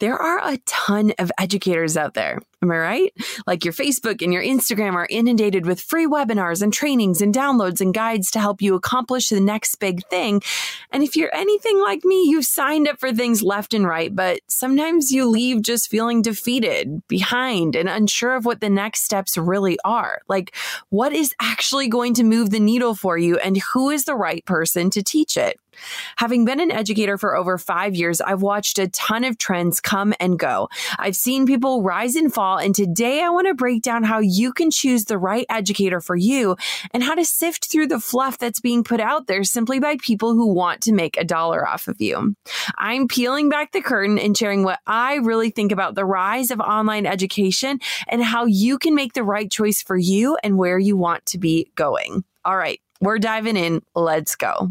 There are a ton of educators out there. Am I right? Like your Facebook and your Instagram are inundated with free webinars and trainings and downloads and guides to help you accomplish the next big thing. And if you're anything like me, you've signed up for things left and right, but sometimes you leave just feeling defeated, behind, and unsure of what the next steps really are. Like, what is actually going to move the needle for you and who is the right person to teach it? Having been an educator for over five years, I've watched a ton of trends come and go. I've seen people rise and fall, and today I want to break down how you can choose the right educator for you and how to sift through the fluff that's being put out there simply by people who want to make a dollar off of you. I'm peeling back the curtain and sharing what I really think about the rise of online education and how you can make the right choice for you and where you want to be going. All right, we're diving in. Let's go.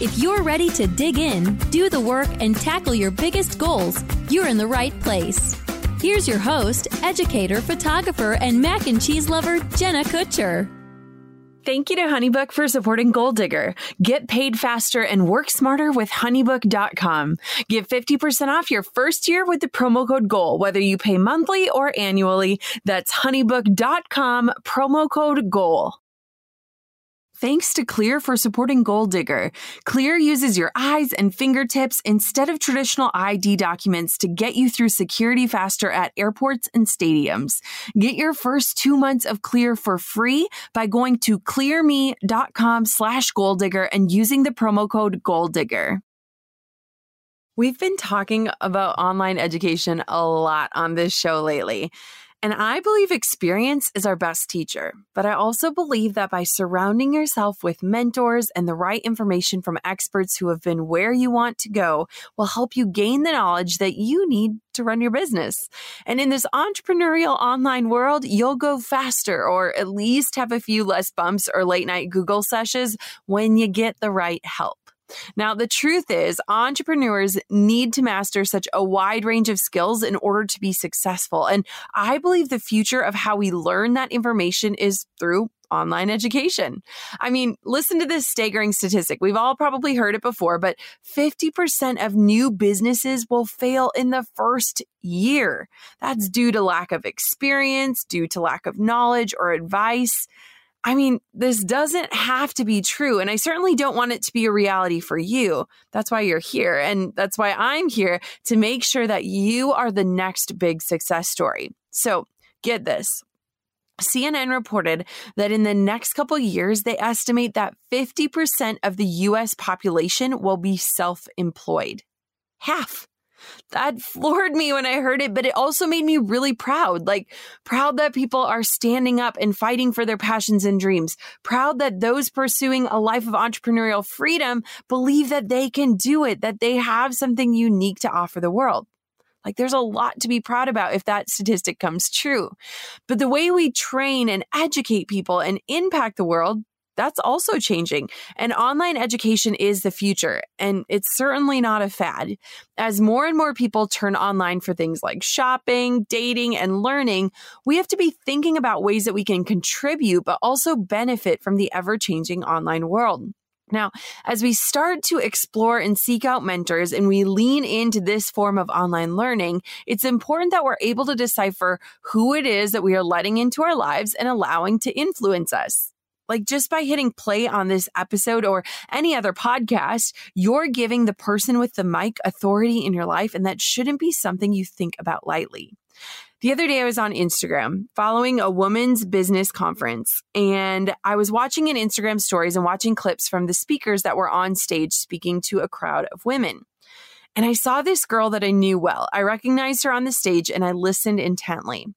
If you're ready to dig in, do the work, and tackle your biggest goals, you're in the right place. Here's your host, educator, photographer, and mac and cheese lover, Jenna Kutcher. Thank you to Honeybook for supporting Goal Digger. Get paid faster and work smarter with honeybook.com. Get 50% off your first year with the promo code GOAL, whether you pay monthly or annually. That's honeybook.com, promo code GOAL. Thanks to Clear for supporting Goal Digger. Clear uses your eyes and fingertips instead of traditional ID documents to get you through security faster at airports and stadiums. Get your first two months of Clear for free by going to clearme.com slash goaldigger and using the promo code goaldigger. We've been talking about online education a lot on this show lately. And I believe experience is our best teacher. But I also believe that by surrounding yourself with mentors and the right information from experts who have been where you want to go will help you gain the knowledge that you need to run your business. And in this entrepreneurial online world, you'll go faster or at least have a few less bumps or late night Google sessions when you get the right help. Now, the truth is, entrepreneurs need to master such a wide range of skills in order to be successful. And I believe the future of how we learn that information is through online education. I mean, listen to this staggering statistic. We've all probably heard it before, but 50% of new businesses will fail in the first year. That's due to lack of experience, due to lack of knowledge or advice. I mean, this doesn't have to be true. And I certainly don't want it to be a reality for you. That's why you're here. And that's why I'm here to make sure that you are the next big success story. So get this. CNN reported that in the next couple years, they estimate that 50% of the US population will be self employed. Half. That floored me when I heard it, but it also made me really proud. Like, proud that people are standing up and fighting for their passions and dreams. Proud that those pursuing a life of entrepreneurial freedom believe that they can do it, that they have something unique to offer the world. Like there's a lot to be proud about if that statistic comes true. But the way we train and educate people and impact the world, that's also changing. And online education is the future. And it's certainly not a fad. As more and more people turn online for things like shopping, dating, and learning, we have to be thinking about ways that we can contribute, but also benefit from the ever changing online world. Now, as we start to explore and seek out mentors and we lean into this form of online learning, it's important that we're able to decipher who it is that we are letting into our lives and allowing to influence us. Like just by hitting play on this episode or any other podcast, you're giving the person with the mic authority in your life, and that shouldn't be something you think about lightly. The other day I was on Instagram following a woman's business conference and I was watching in Instagram stories and watching clips from the speakers that were on stage speaking to a crowd of women. And I saw this girl that I knew well. I recognized her on the stage and I listened intently.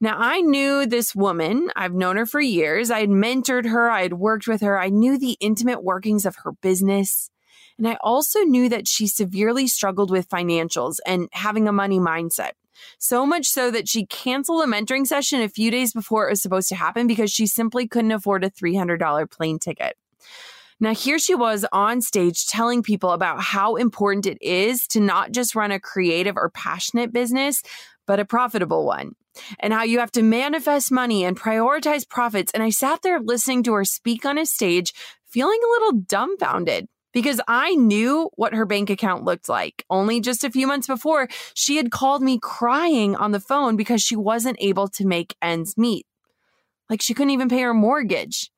Now, I knew this woman. I've known her for years. I had mentored her. I had worked with her. I knew the intimate workings of her business. And I also knew that she severely struggled with financials and having a money mindset. So much so that she canceled a mentoring session a few days before it was supposed to happen because she simply couldn't afford a $300 plane ticket. Now, here she was on stage telling people about how important it is to not just run a creative or passionate business, but a profitable one, and how you have to manifest money and prioritize profits. And I sat there listening to her speak on a stage, feeling a little dumbfounded because I knew what her bank account looked like. Only just a few months before, she had called me crying on the phone because she wasn't able to make ends meet. Like she couldn't even pay her mortgage.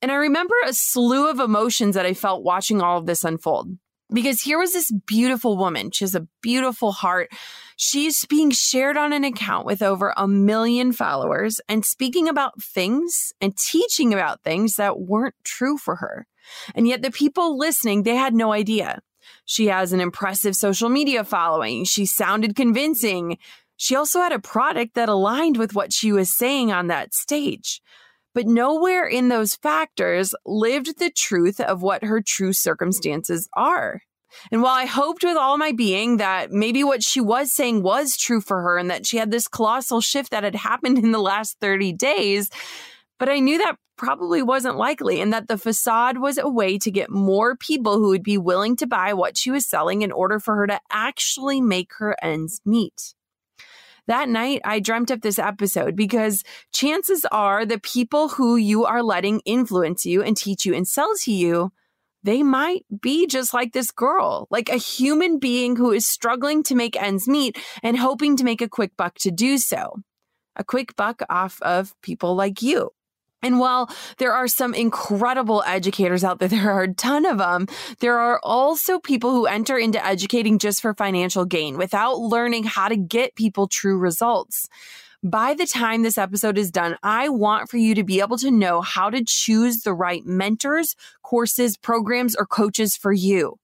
And I remember a slew of emotions that I felt watching all of this unfold. Because here was this beautiful woman. She has a beautiful heart. She's being shared on an account with over a million followers and speaking about things and teaching about things that weren't true for her. And yet the people listening, they had no idea. She has an impressive social media following. She sounded convincing. She also had a product that aligned with what she was saying on that stage. But nowhere in those factors lived the truth of what her true circumstances are. And while I hoped with all my being that maybe what she was saying was true for her and that she had this colossal shift that had happened in the last 30 days, but I knew that probably wasn't likely and that the facade was a way to get more people who would be willing to buy what she was selling in order for her to actually make her ends meet. That night, I dreamt up this episode because chances are the people who you are letting influence you and teach you and sell to you, they might be just like this girl, like a human being who is struggling to make ends meet and hoping to make a quick buck to do so. A quick buck off of people like you. And while there are some incredible educators out there, there are a ton of them, there are also people who enter into educating just for financial gain without learning how to get people true results. By the time this episode is done, I want for you to be able to know how to choose the right mentors, courses, programs, or coaches for you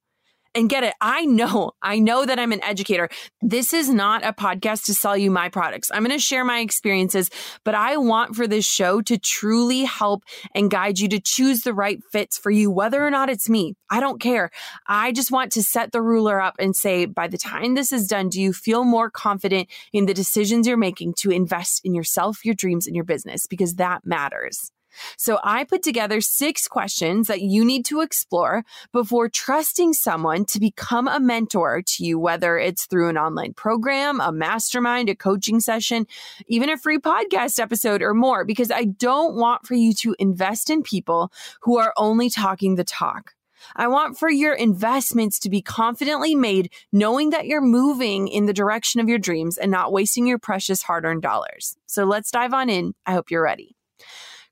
and get it. I know, I know that I'm an educator. This is not a podcast to sell you my products. I'm going to share my experiences, but I want for this show to truly help and guide you to choose the right fits for you, whether or not it's me. I don't care. I just want to set the ruler up and say, by the time this is done, do you feel more confident in the decisions you're making to invest in yourself, your dreams, and your business? Because that matters. So I put together six questions that you need to explore before trusting someone to become a mentor to you, whether it's through an online program, a mastermind, a coaching session, even a free podcast episode or more, because I don't want for you to invest in people who are only talking the talk. I want for your investments to be confidently made, knowing that you're moving in the direction of your dreams and not wasting your precious hard earned dollars. So let's dive on in. I hope you're ready.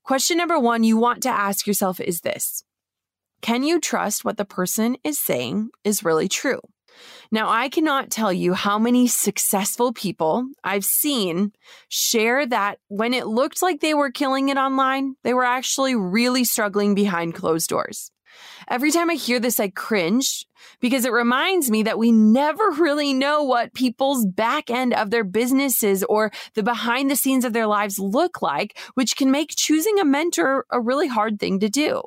Question number one you want to ask yourself is this Can you trust what the person is saying is really true? Now, I cannot tell you how many successful people I've seen share that when it looked like they were killing it online, they were actually really struggling behind closed doors. Every time I hear this, I cringe because it reminds me that we never really know what people's back end of their businesses or the behind the scenes of their lives look like, which can make choosing a mentor a really hard thing to do.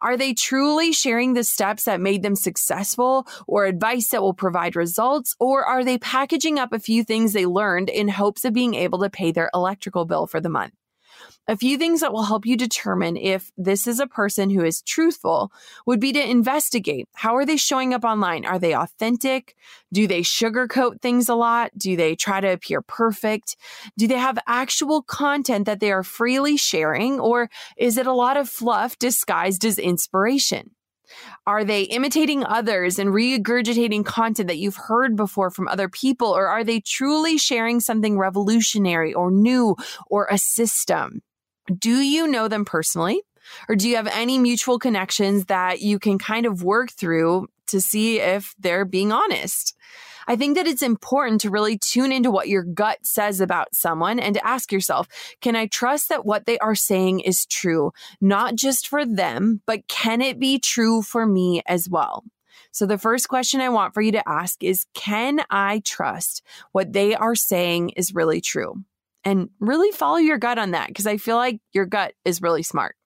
Are they truly sharing the steps that made them successful or advice that will provide results? Or are they packaging up a few things they learned in hopes of being able to pay their electrical bill for the month? A few things that will help you determine if this is a person who is truthful would be to investigate. How are they showing up online? Are they authentic? Do they sugarcoat things a lot? Do they try to appear perfect? Do they have actual content that they are freely sharing? Or is it a lot of fluff disguised as inspiration? Are they imitating others and regurgitating content that you've heard before from other people? Or are they truly sharing something revolutionary or new or a system? Do you know them personally? Or do you have any mutual connections that you can kind of work through to see if they're being honest? I think that it's important to really tune into what your gut says about someone and to ask yourself, can I trust that what they are saying is true, not just for them, but can it be true for me as well? So the first question I want for you to ask is, can I trust what they are saying is really true? and really follow your gut on that because I feel like your gut is really smart.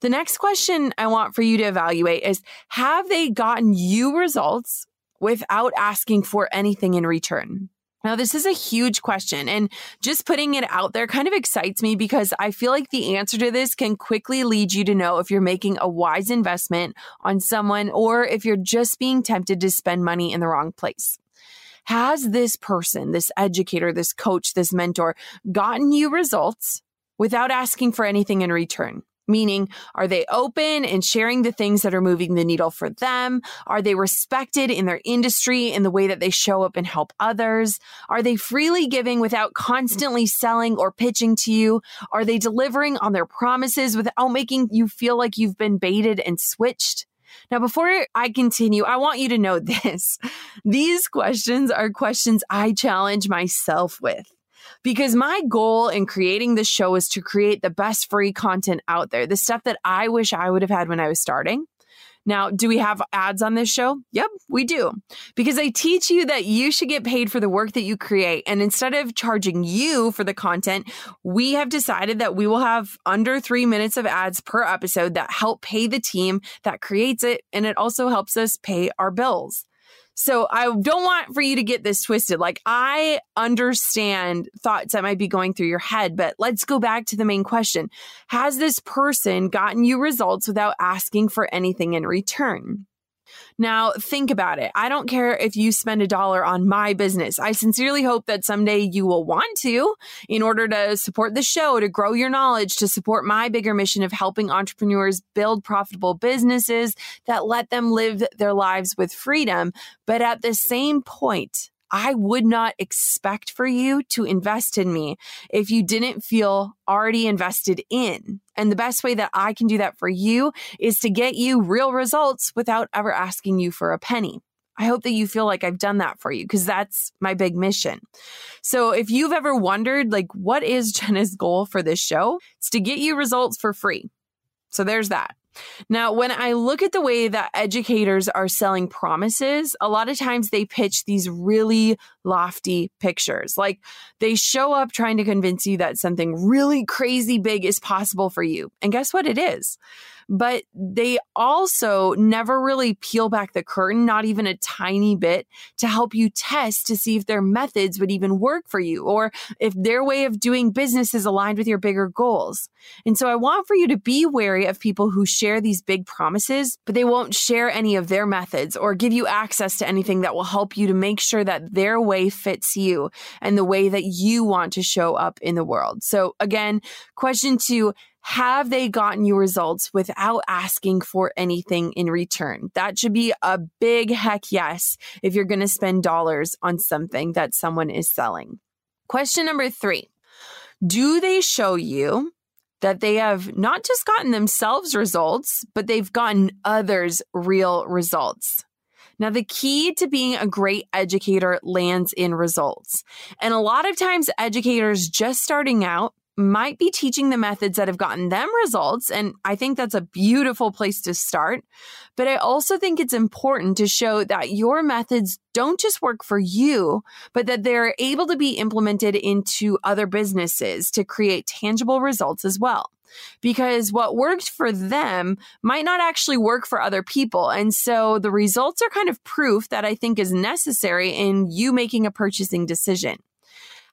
The next question I want for you to evaluate is Have they gotten you results without asking for anything in return? Now, this is a huge question, and just putting it out there kind of excites me because I feel like the answer to this can quickly lead you to know if you're making a wise investment on someone or if you're just being tempted to spend money in the wrong place. Has this person, this educator, this coach, this mentor gotten you results without asking for anything in return? Meaning, are they open and sharing the things that are moving the needle for them? Are they respected in their industry in the way that they show up and help others? Are they freely giving without constantly selling or pitching to you? Are they delivering on their promises without making you feel like you've been baited and switched? Now, before I continue, I want you to know this. These questions are questions I challenge myself with because my goal in creating this show is to create the best free content out there, the stuff that I wish I would have had when I was starting. Now, do we have ads on this show? Yep, we do. Because I teach you that you should get paid for the work that you create. And instead of charging you for the content, we have decided that we will have under three minutes of ads per episode that help pay the team that creates it. And it also helps us pay our bills. So I don't want for you to get this twisted. Like I understand thoughts that might be going through your head, but let's go back to the main question. Has this person gotten you results without asking for anything in return? Now, think about it. I don't care if you spend a dollar on my business. I sincerely hope that someday you will want to in order to support the show, to grow your knowledge, to support my bigger mission of helping entrepreneurs build profitable businesses that let them live their lives with freedom. But at the same point, I would not expect for you to invest in me if you didn't feel already invested in. And the best way that I can do that for you is to get you real results without ever asking you for a penny. I hope that you feel like I've done that for you because that's my big mission. So if you've ever wondered, like, what is Jenna's goal for this show? It's to get you results for free. So there's that. Now, when I look at the way that educators are selling promises, a lot of times they pitch these really lofty pictures. Like they show up trying to convince you that something really crazy big is possible for you. And guess what? It is but they also never really peel back the curtain, not even a tiny bit, to help you test to see if their methods would even work for you or if their way of doing business is aligned with your bigger goals. And so I want for you to be wary of people who share these big promises, but they won't share any of their methods or give you access to anything that will help you to make sure that their way fits you and the way that you want to show up in the world. So again, question two, have they gotten you results without asking for anything in return? That should be a big heck yes if you're going to spend dollars on something that someone is selling. Question number three Do they show you that they have not just gotten themselves results, but they've gotten others real results? Now, the key to being a great educator lands in results. And a lot of times, educators just starting out might be teaching the methods that have gotten them results. And I think that's a beautiful place to start. But I also think it's important to show that your methods don't just work for you, but that they're able to be implemented into other businesses to create tangible results as well because what worked for them might not actually work for other people. And so the results are kind of proof that I think is necessary in you making a purchasing decision.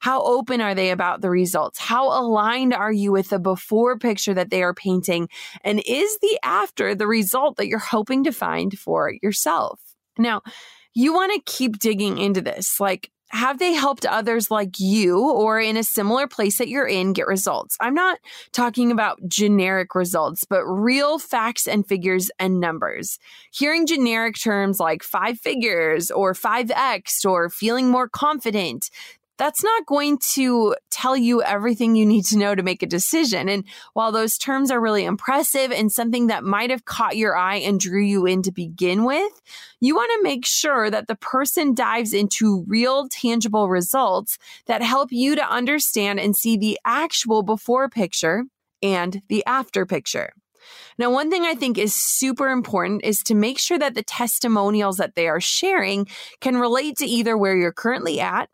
How open are they about the results? How aligned are you with the before picture that they are painting? And is the after the result that you're hoping to find for yourself? Now, you want to keep digging into this. Like, have they helped others like you or in a similar place that you're in get results? I'm not talking about generic results, but real facts and figures and numbers. Hearing generic terms like five figures or 5x or feeling more confident, that's not going to tell you everything you need to know to make a decision. And while those terms are really impressive and something that might have caught your eye and drew you in to begin with, you want to make sure that the person dives into real tangible results that help you to understand and see the actual before picture and the after picture. Now, one thing I think is super important is to make sure that the testimonials that they are sharing can relate to either where you're currently at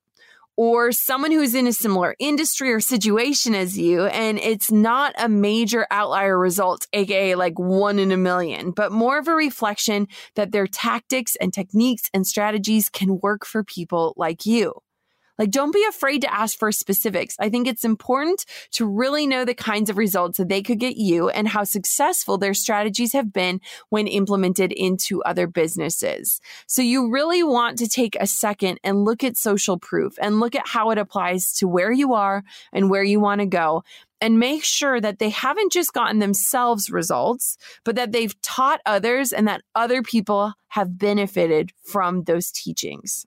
or someone who's in a similar industry or situation as you, and it's not a major outlier result, aka like one in a million, but more of a reflection that their tactics and techniques and strategies can work for people like you. Like, don't be afraid to ask for specifics. I think it's important to really know the kinds of results that they could get you and how successful their strategies have been when implemented into other businesses. So you really want to take a second and look at social proof and look at how it applies to where you are and where you want to go and make sure that they haven't just gotten themselves results, but that they've taught others and that other people have benefited from those teachings.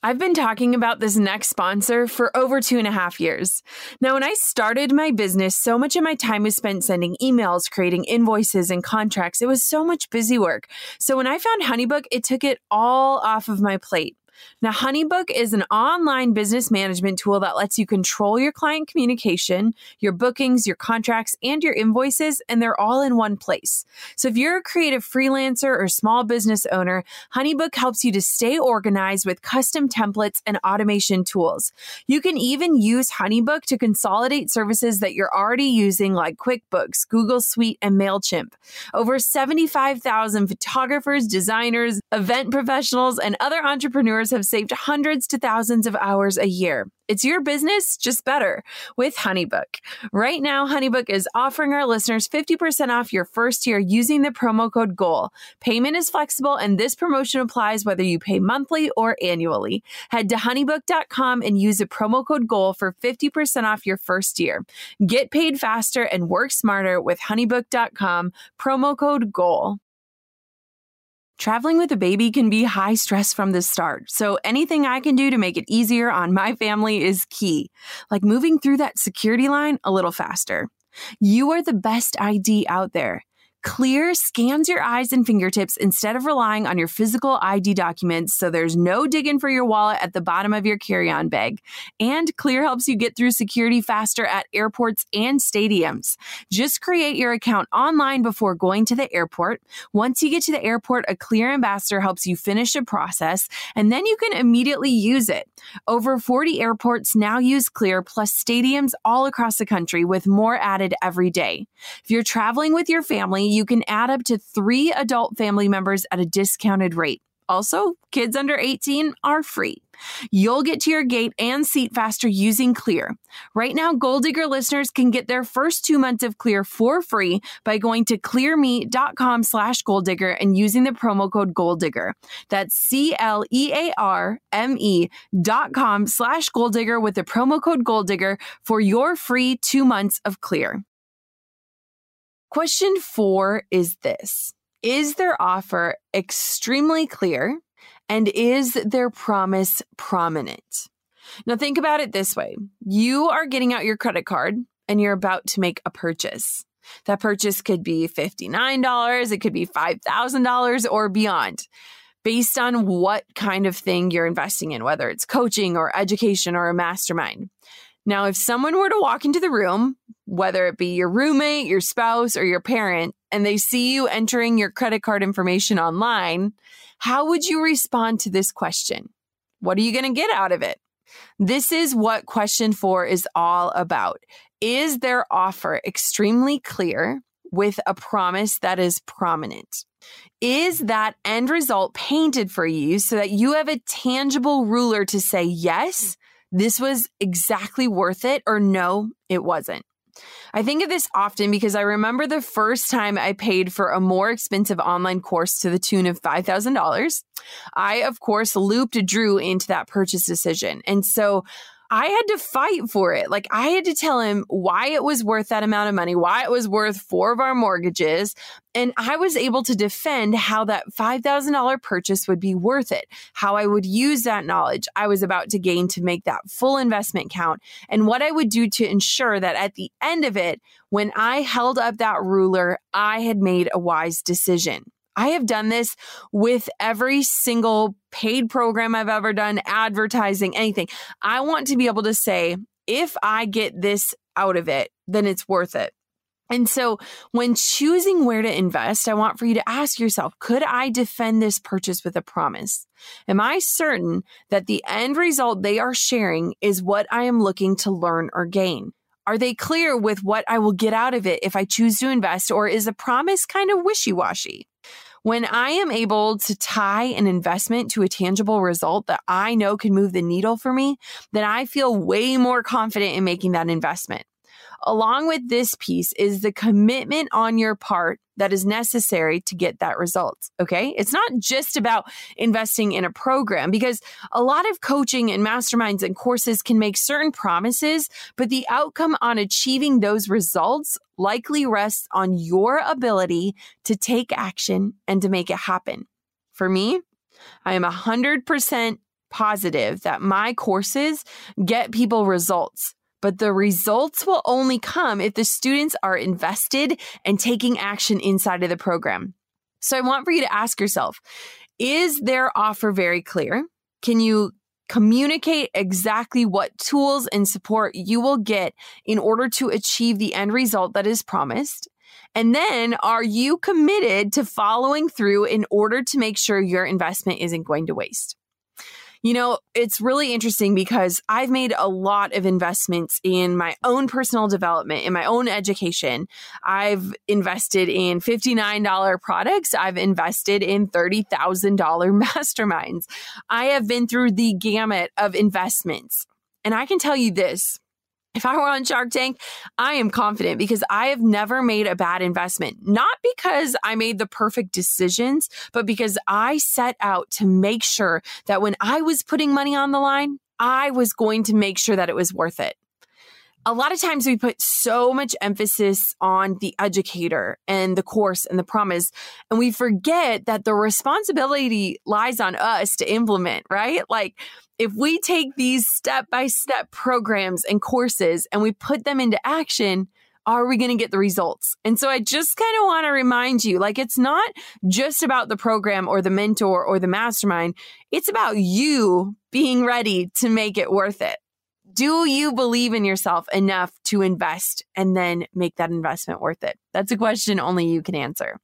I've been talking about this next sponsor for over two and a half years. Now, when I started my business, so much of my time was spent sending emails, creating invoices and contracts. It was so much busy work. So when I found Honeybook, it took it all off of my plate. Now, Honeybook is an online business management tool that lets you control your client communication, your bookings, your contracts, and your invoices, and they're all in one place. So if you're a creative freelancer or small business owner, Honeybook helps you to stay organized with custom templates and automation tools. You can even use Honeybook to consolidate services that you're already using like QuickBooks, Google Suite, and MailChimp. Over 75,000 photographers, designers, event professionals, and other entrepreneurs have saved hundreds to thousands of hours a year. It's your business, just better with Honeybook. Right now, Honeybook is offering our listeners 50% off your first year using the promo code GOAL. Payment is flexible, and this promotion applies whether you pay monthly or annually. Head to honeybook.com and use the promo code GOAL for 50% off your first year. Get paid faster and work smarter with honeybook.com, promo code GOAL. Traveling with a baby can be high stress from the start, so anything I can do to make it easier on my family is key, like moving through that security line a little faster. You are the best ID out there. Clear scans your eyes and fingertips instead of relying on your physical ID documents, so there's no digging for your wallet at the bottom of your carry on bag. And Clear helps you get through security faster at airports and stadiums. Just create your account online before going to the airport. Once you get to the airport, a Clear ambassador helps you finish a process, and then you can immediately use it. Over 40 airports now use Clear, plus stadiums all across the country, with more added every day. If you're traveling with your family, you can add up to three adult family members at a discounted rate. Also, kids under 18 are free. You'll get to your gate and seat faster using Clear. Right now, Goal Digger listeners can get their first two months of Clear for free by going to clearme.com slash goaldigger and using the promo code goaldigger. That's C-L-E-A-R-M-E dot com slash goaldigger with the promo code goaldigger for your free two months of Clear. Question four is this Is their offer extremely clear? And is their promise prominent? Now, think about it this way you are getting out your credit card and you're about to make a purchase. That purchase could be $59, it could be $5,000 or beyond, based on what kind of thing you're investing in, whether it's coaching or education or a mastermind. Now, if someone were to walk into the room, whether it be your roommate, your spouse, or your parent, and they see you entering your credit card information online, how would you respond to this question? What are you going to get out of it? This is what question four is all about. Is their offer extremely clear with a promise that is prominent? Is that end result painted for you so that you have a tangible ruler to say, yes, this was exactly worth it, or no, it wasn't? I think of this often because I remember the first time I paid for a more expensive online course to the tune of $5,000. I, of course, looped Drew into that purchase decision. And so I had to fight for it. Like I had to tell him why it was worth that amount of money, why it was worth four of our mortgages. And I was able to defend how that $5,000 purchase would be worth it, how I would use that knowledge I was about to gain to make that full investment count, and what I would do to ensure that at the end of it, when I held up that ruler, I had made a wise decision. I have done this with every single paid program I've ever done, advertising, anything. I want to be able to say, if I get this out of it, then it's worth it. And so when choosing where to invest, I want for you to ask yourself, could I defend this purchase with a promise? Am I certain that the end result they are sharing is what I am looking to learn or gain? Are they clear with what I will get out of it if I choose to invest, or is the promise kind of wishy washy? When I am able to tie an investment to a tangible result that I know can move the needle for me, then I feel way more confident in making that investment. Along with this piece is the commitment on your part that is necessary to get that result. Okay. It's not just about investing in a program because a lot of coaching and masterminds and courses can make certain promises, but the outcome on achieving those results likely rests on your ability to take action and to make it happen. For me, I am 100% positive that my courses get people results but the results will only come if the students are invested and taking action inside of the program. So I want for you to ask yourself, is their offer very clear? Can you communicate exactly what tools and support you will get in order to achieve the end result that is promised? And then are you committed to following through in order to make sure your investment isn't going to waste? You know, it's really interesting because I've made a lot of investments in my own personal development, in my own education. I've invested in $59 products. I've invested in $30,000 masterminds. I have been through the gamut of investments. And I can tell you this if I were on Shark Tank, I am confident because I have never made a bad investment. Not because I made the perfect decisions, but because I set out to make sure that when I was putting money on the line, I was going to make sure that it was worth it a lot of times we put so much emphasis on the educator and the course and the promise, and we forget that the responsibility lies on us to implement, right? Like, if we take these step by step programs and courses and we put them into action, are we going to get the results? And so I just kind of want to remind you like, it's not just about the program or the mentor or the mastermind. It's about you being ready to make it worth it do you believe in yourself enough to invest and then make that investment worth it? That's a question only you can answer.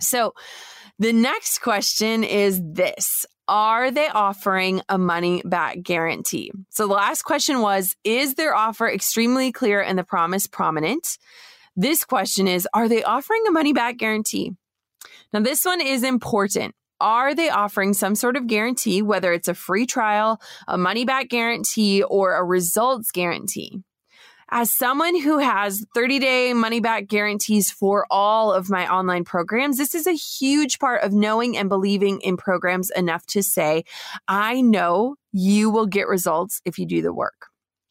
So, the next question is this Are they offering a money back guarantee? So, the last question was Is their offer extremely clear and the promise prominent? This question is Are they offering a money back guarantee? Now, this one is important are they offering some sort of guarantee, whether it's a free trial, a money back guarantee, or a results guarantee? As someone who has 30 day money back guarantees for all of my online programs, this is a huge part of knowing and believing in programs enough to say, I know you will get results if you do the work.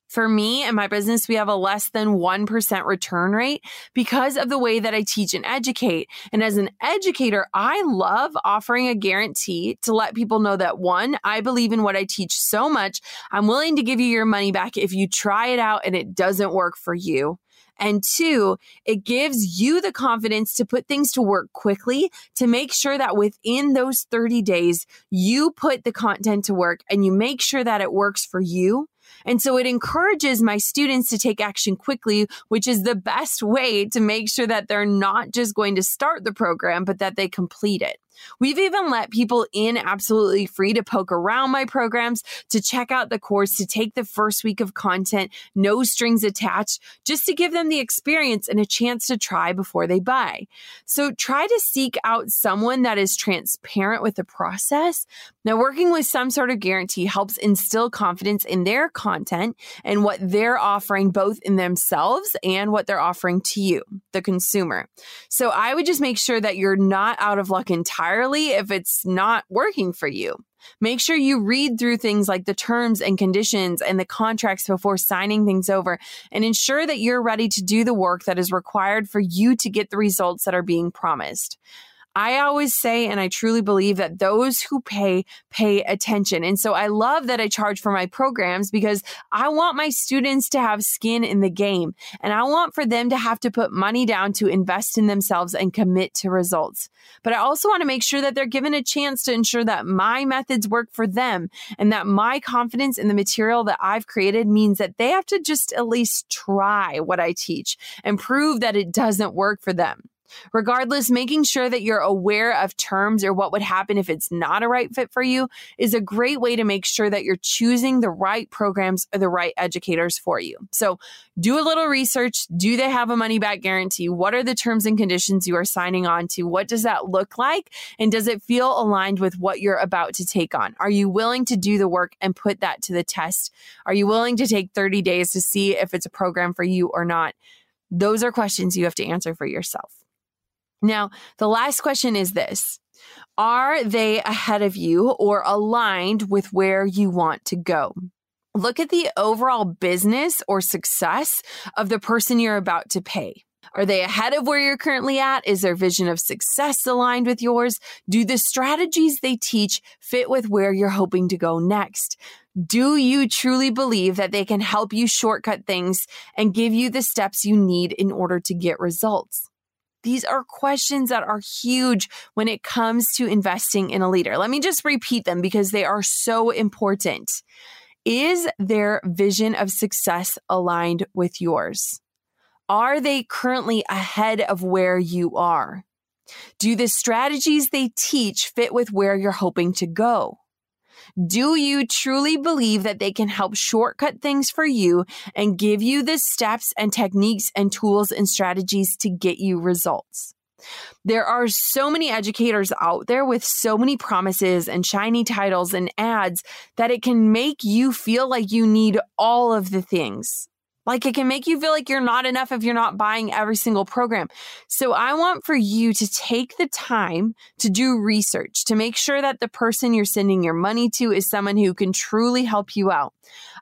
For me and my business, we have a less than 1% return rate because of the way that I teach and educate. And as an educator, I love offering a guarantee to let people know that one, I believe in what I teach so much. I'm willing to give you your money back if you try it out and it doesn't work for you. And two, it gives you the confidence to put things to work quickly to make sure that within those 30 days, you put the content to work and you make sure that it works for you And so it encourages my students to take action quickly, which is the best way to make sure that they're not just going to start the program, but that they complete it. We've even let people in absolutely free to poke around my programs, to check out the course, to take the first week of content, no strings attached, just to give them the experience and a chance to try before they buy. So try to seek out someone that is transparent with the process. Now, working with some sort of guarantee helps instill confidence in their content and what they're offering both in themselves and what they're offering to you, the consumer. So I would just make sure that you're not out of luck entirely if it's not working for you. Make sure you read through things like the terms and conditions and the contracts before signing things over and ensure that you're ready to do the work that is required for you to get the results that are being promised. I always say, and I truly believe that those who pay, pay attention. And so I love that I charge for my programs because I want my students to have skin in the game and I want for them to have to put money down to invest in themselves and commit to results. But I also want to make sure that they're given a chance to ensure that my methods work for them and that my confidence in the material that I've created means that they have to just at least try what I teach and prove that it doesn't work for them. Regardless, making sure that you're aware of terms or what would happen if it's not a right fit for you is a great way to make sure that you're choosing the right programs or the right educators for you. So do a little research. Do they have a money back guarantee? What are the terms and conditions you are signing on to? What does that look like? And does it feel aligned with what you're about to take on? Are you willing to do the work and put that to the test? Are you willing to take 30 days to see if it's a program for you or not? Those are questions you have to answer for yourself. Now, the last question is this Are they ahead of you or aligned with where you want to go? Look at the overall business or success of the person you're about to pay. Are they ahead of where you're currently at? Is their vision of success aligned with yours? Do the strategies they teach fit with where you're hoping to go next? Do you truly believe that they can help you shortcut things and give you the steps you need in order to get results? These are questions that are huge when it comes to investing in a leader. Let me just repeat them because they are so important. Is their vision of success aligned with yours? Are they currently ahead of where you are? Do the strategies they teach fit with where you're hoping to go? Do you truly believe that they can help shortcut things for you and give you the steps and techniques and tools and strategies to get you results? There are so many educators out there with so many promises and shiny titles and ads that it can make you feel like you need all of the things. Like it can make you feel like you're not enough if you're not buying every single program. So I want for you to take the time to do research to make sure that the person you're sending your money to is someone who can truly help you out.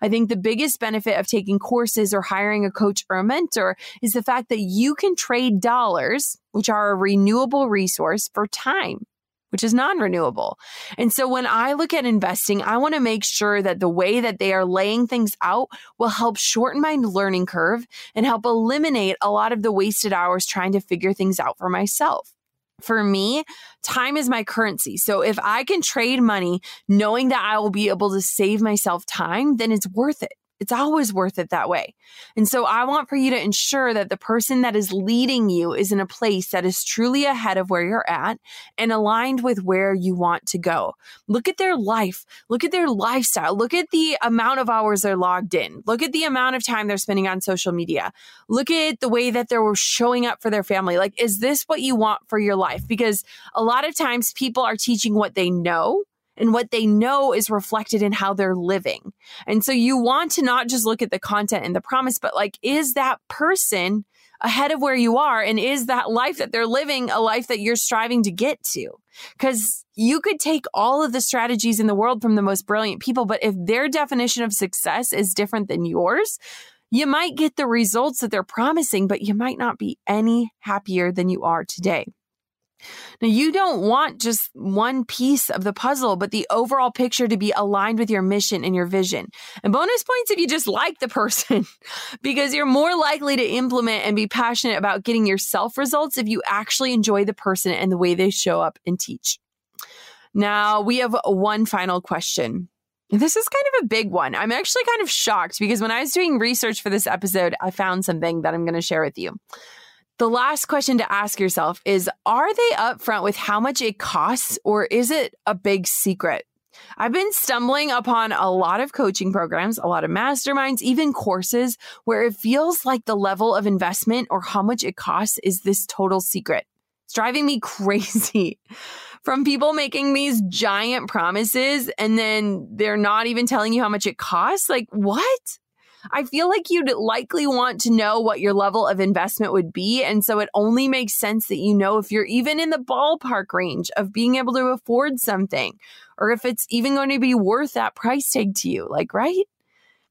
I think the biggest benefit of taking courses or hiring a coach or a mentor is the fact that you can trade dollars, which are a renewable resource for time which is non renewable. And so when I look at investing, I want to make sure that the way that they are laying things out will help shorten my learning curve and help eliminate a lot of the wasted hours trying to figure things out for myself. For me, time is my currency. So if I can trade money knowing that I will be able to save myself time, then it's worth it. It's always worth it that way. And so I want for you to ensure that the person that is leading you is in a place that is truly ahead of where you're at and aligned with where you want to go. Look at their life. Look at their lifestyle. Look at the amount of hours they're logged in. Look at the amount of time they're spending on social media. Look at the way that they're showing up for their family. Like, is this what you want for your life? Because a lot of times people are teaching what they know and what they know is reflected in how they're living. And so you want to not just look at the content and the promise, but like, is that person ahead of where you are? And is that life that they're living a life that you're striving to get to? Because you could take all of the strategies in the world from the most brilliant people, but if their definition of success is different than yours, you might get the results that they're promising, but you might not be any happier than you are today. Now, you don't want just one piece of the puzzle, but the overall picture to be aligned with your mission and your vision. And bonus points if you just like the person, because you're more likely to implement and be passionate about getting yourself results if you actually enjoy the person and the way they show up and teach. Now, we have one final question. This is kind of a big one. I'm actually kind of shocked because when I was doing research for this episode, I found something that I'm going to share with you. The last question to ask yourself is Are they upfront with how much it costs, or is it a big secret? I've been stumbling upon a lot of coaching programs, a lot of masterminds, even courses where it feels like the level of investment or how much it costs is this total secret. It's driving me crazy. From people making these giant promises and then they're not even telling you how much it costs. Like, what? I feel like you'd likely want to know what your level of investment would be. And so it only makes sense that you know if you're even in the ballpark range of being able to afford something or if it's even going to be worth that price tag to you. Like, right?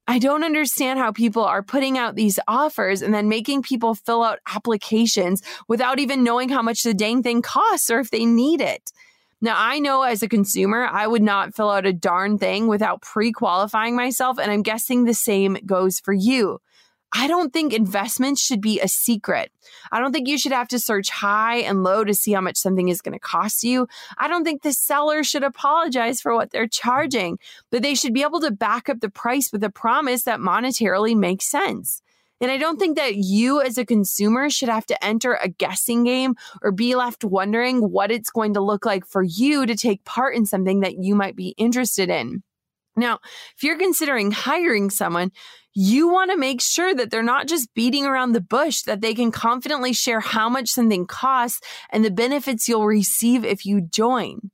I don't understand how people are putting out these offers and then making people fill out applications without even knowing how much the dang thing costs or if they need it. Now, I know as a consumer, I would not fill out a darn thing without pre qualifying myself. And I'm guessing the same goes for you. I don't think investments should be a secret. I don't think you should have to search high and low to see how much something is going to cost you. I don't think the seller should apologize for what they're charging, but they should be able to back up the price with a promise that monetarily makes sense. And I don't think that you as a consumer should have to enter a guessing game or be left wondering what it's going to look like for you to take part in something that you might be interested in. Now, if you're considering hiring someone, you want to make sure that they're not just beating around the bush, that they can confidently share how much something costs and the benefits you'll receive if you join.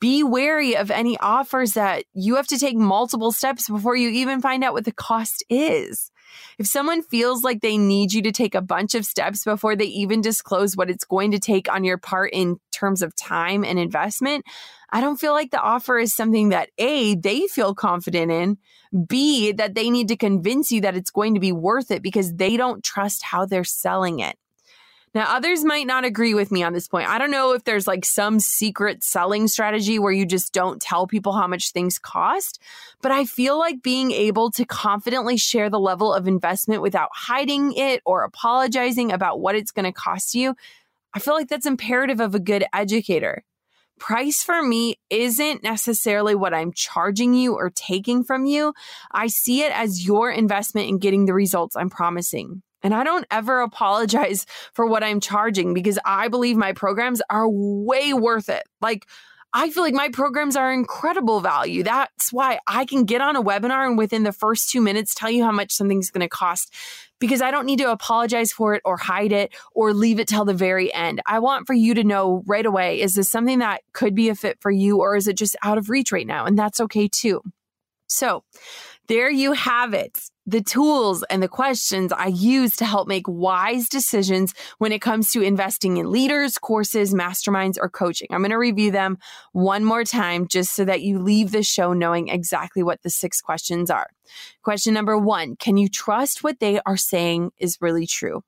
Be wary of any offers that you have to take multiple steps before you even find out what the cost is. If someone feels like they need you to take a bunch of steps before they even disclose what it's going to take on your part in terms of time and investment, I don't feel like the offer is something that A, they feel confident in, B, that they need to convince you that it's going to be worth it because they don't trust how they're selling it. Now, others might not agree with me on this point. I don't know if there's like some secret selling strategy where you just don't tell people how much things cost, but I feel like being able to confidently share the level of investment without hiding it or apologizing about what it's going to cost you, I feel like that's imperative of a good educator. Price for me isn't necessarily what I'm charging you or taking from you. I see it as your investment in getting the results I'm promising. And I don't ever apologize for what I'm charging because I believe my programs are way worth it. Like, I feel like my programs are incredible value. That's why I can get on a webinar and within the first two minutes tell you how much something's going to cost because I don't need to apologize for it or hide it or leave it till the very end. I want for you to know right away is this something that could be a fit for you or is it just out of reach right now? And that's okay too. So, there you have it. The tools and the questions I use to help make wise decisions when it comes to investing in leaders, courses, masterminds, or coaching. I'm going to review them one more time just so that you leave the show knowing exactly what the six questions are. Question number one Can you trust what they are saying is really true?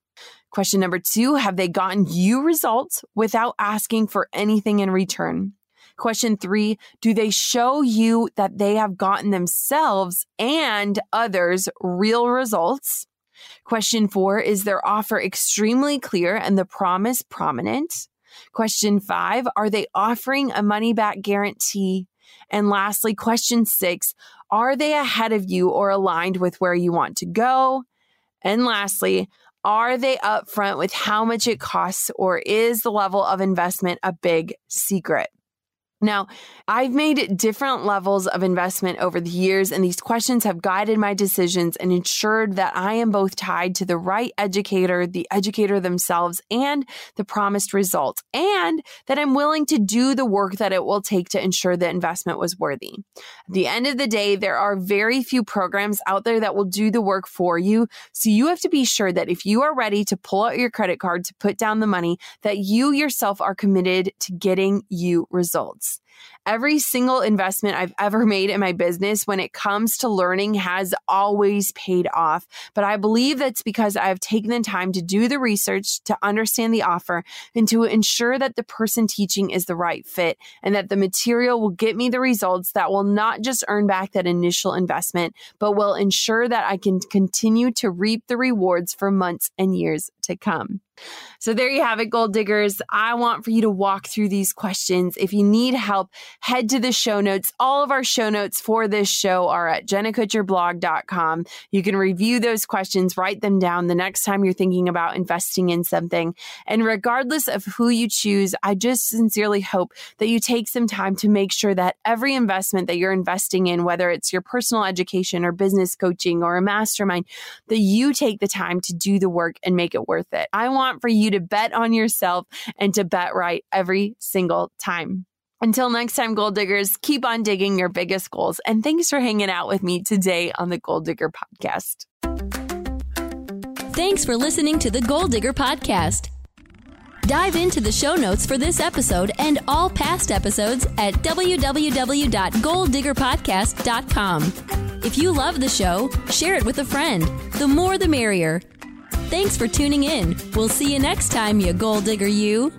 Question number two Have they gotten you results without asking for anything in return? Question three, do they show you that they have gotten themselves and others real results? Question four, is their offer extremely clear and the promise prominent? Question five, are they offering a money back guarantee? And lastly, question six, are they ahead of you or aligned with where you want to go? And lastly, are they upfront with how much it costs or is the level of investment a big secret? Now, I've made different levels of investment over the years, and these questions have guided my decisions and ensured that I am both tied to the right educator, the educator themselves, and the promised result, and that I'm willing to do the work that it will take to ensure the investment was worthy. At the end of the day, there are very few programs out there that will do the work for you. So you have to be sure that if you are ready to pull out your credit card to put down the money, that you yourself are committed to getting you results minutes. Every single investment I've ever made in my business when it comes to learning has always paid off. But I believe that's because I've taken the time to do the research, to understand the offer, and to ensure that the person teaching is the right fit and that the material will get me the results that will not just earn back that initial investment, but will ensure that I can continue to reap the rewards for months and years to come. So there you have it, goal diggers. I want for you to walk through these questions. If you need help, yourself, head to the show notes. All of our show notes for this show are at jennakutcherblog.com. You can review those questions, write them down the next time you're thinking about investing in something. And regardless of who you choose, I just sincerely hope that you take some time to make sure that every investment that you're investing in, whether it's your personal education or business coaching or a mastermind, that you take the time to do the work and make it worth it. I want for you to bet on yourself and to bet right every single time. Until next time, goal diggers, keep on digging your biggest goals. And thanks for hanging out with me today on the Goal Digger Podcast. Thanks for listening to the Goal Digger Podcast. Dive into the show notes for this episode and all past episodes at www.goaldiggerpodcast.com. If you love the show, share it with a friend. The more the merrier. Thanks for tuning in. We'll see you next time, you goal digger, you.